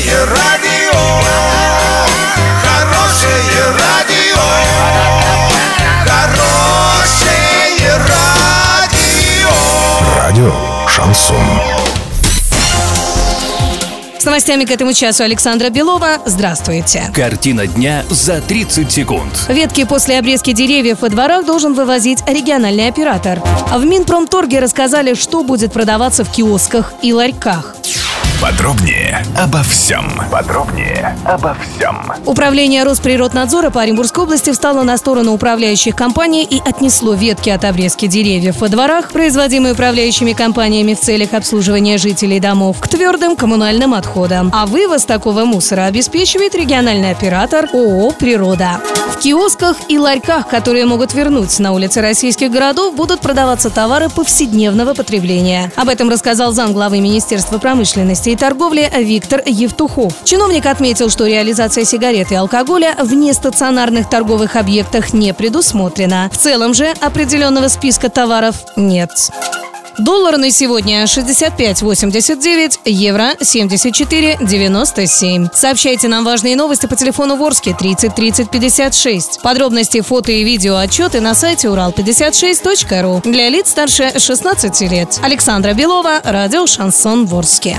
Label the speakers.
Speaker 1: Хорошее радио, хорошее радио, хорошее радио.
Speaker 2: Радио Шансон.
Speaker 3: С новостями к этому часу Александра Белова. Здравствуйте.
Speaker 4: Картина дня за 30 секунд.
Speaker 3: Ветки после обрезки деревьев во дворах должен вывозить региональный оператор. А в Минпромторге рассказали, что будет продаваться в киосках и ларьках.
Speaker 2: Подробнее обо всем. Подробнее обо всем.
Speaker 3: Управление Росприроднадзора по Оренбургской области встало на сторону управляющих компаний и отнесло ветки от обрезки деревьев во дворах, производимые управляющими компаниями в целях обслуживания жителей домов, к твердым коммунальным отходам. А вывоз такого мусора обеспечивает региональный оператор ООО «Природа». В киосках и ларьках, которые могут вернуть на улицы российских городов, будут продаваться товары повседневного потребления. Об этом рассказал замглавы Министерства промышленности и торговли Виктор Евтухов. Чиновник отметил, что реализация сигарет и алкоголя в нестационарных торговых объектах не предусмотрена. В целом же определенного списка товаров нет. Доллар на сегодня 65.89, евро 74.97. Сообщайте нам важные новости по телефону Ворске 30 30 56. Подробности, фото и видео отчеты на сайте урал56.ру. Для лиц старше 16 лет. Александра Белова, радио «Шансон Ворске».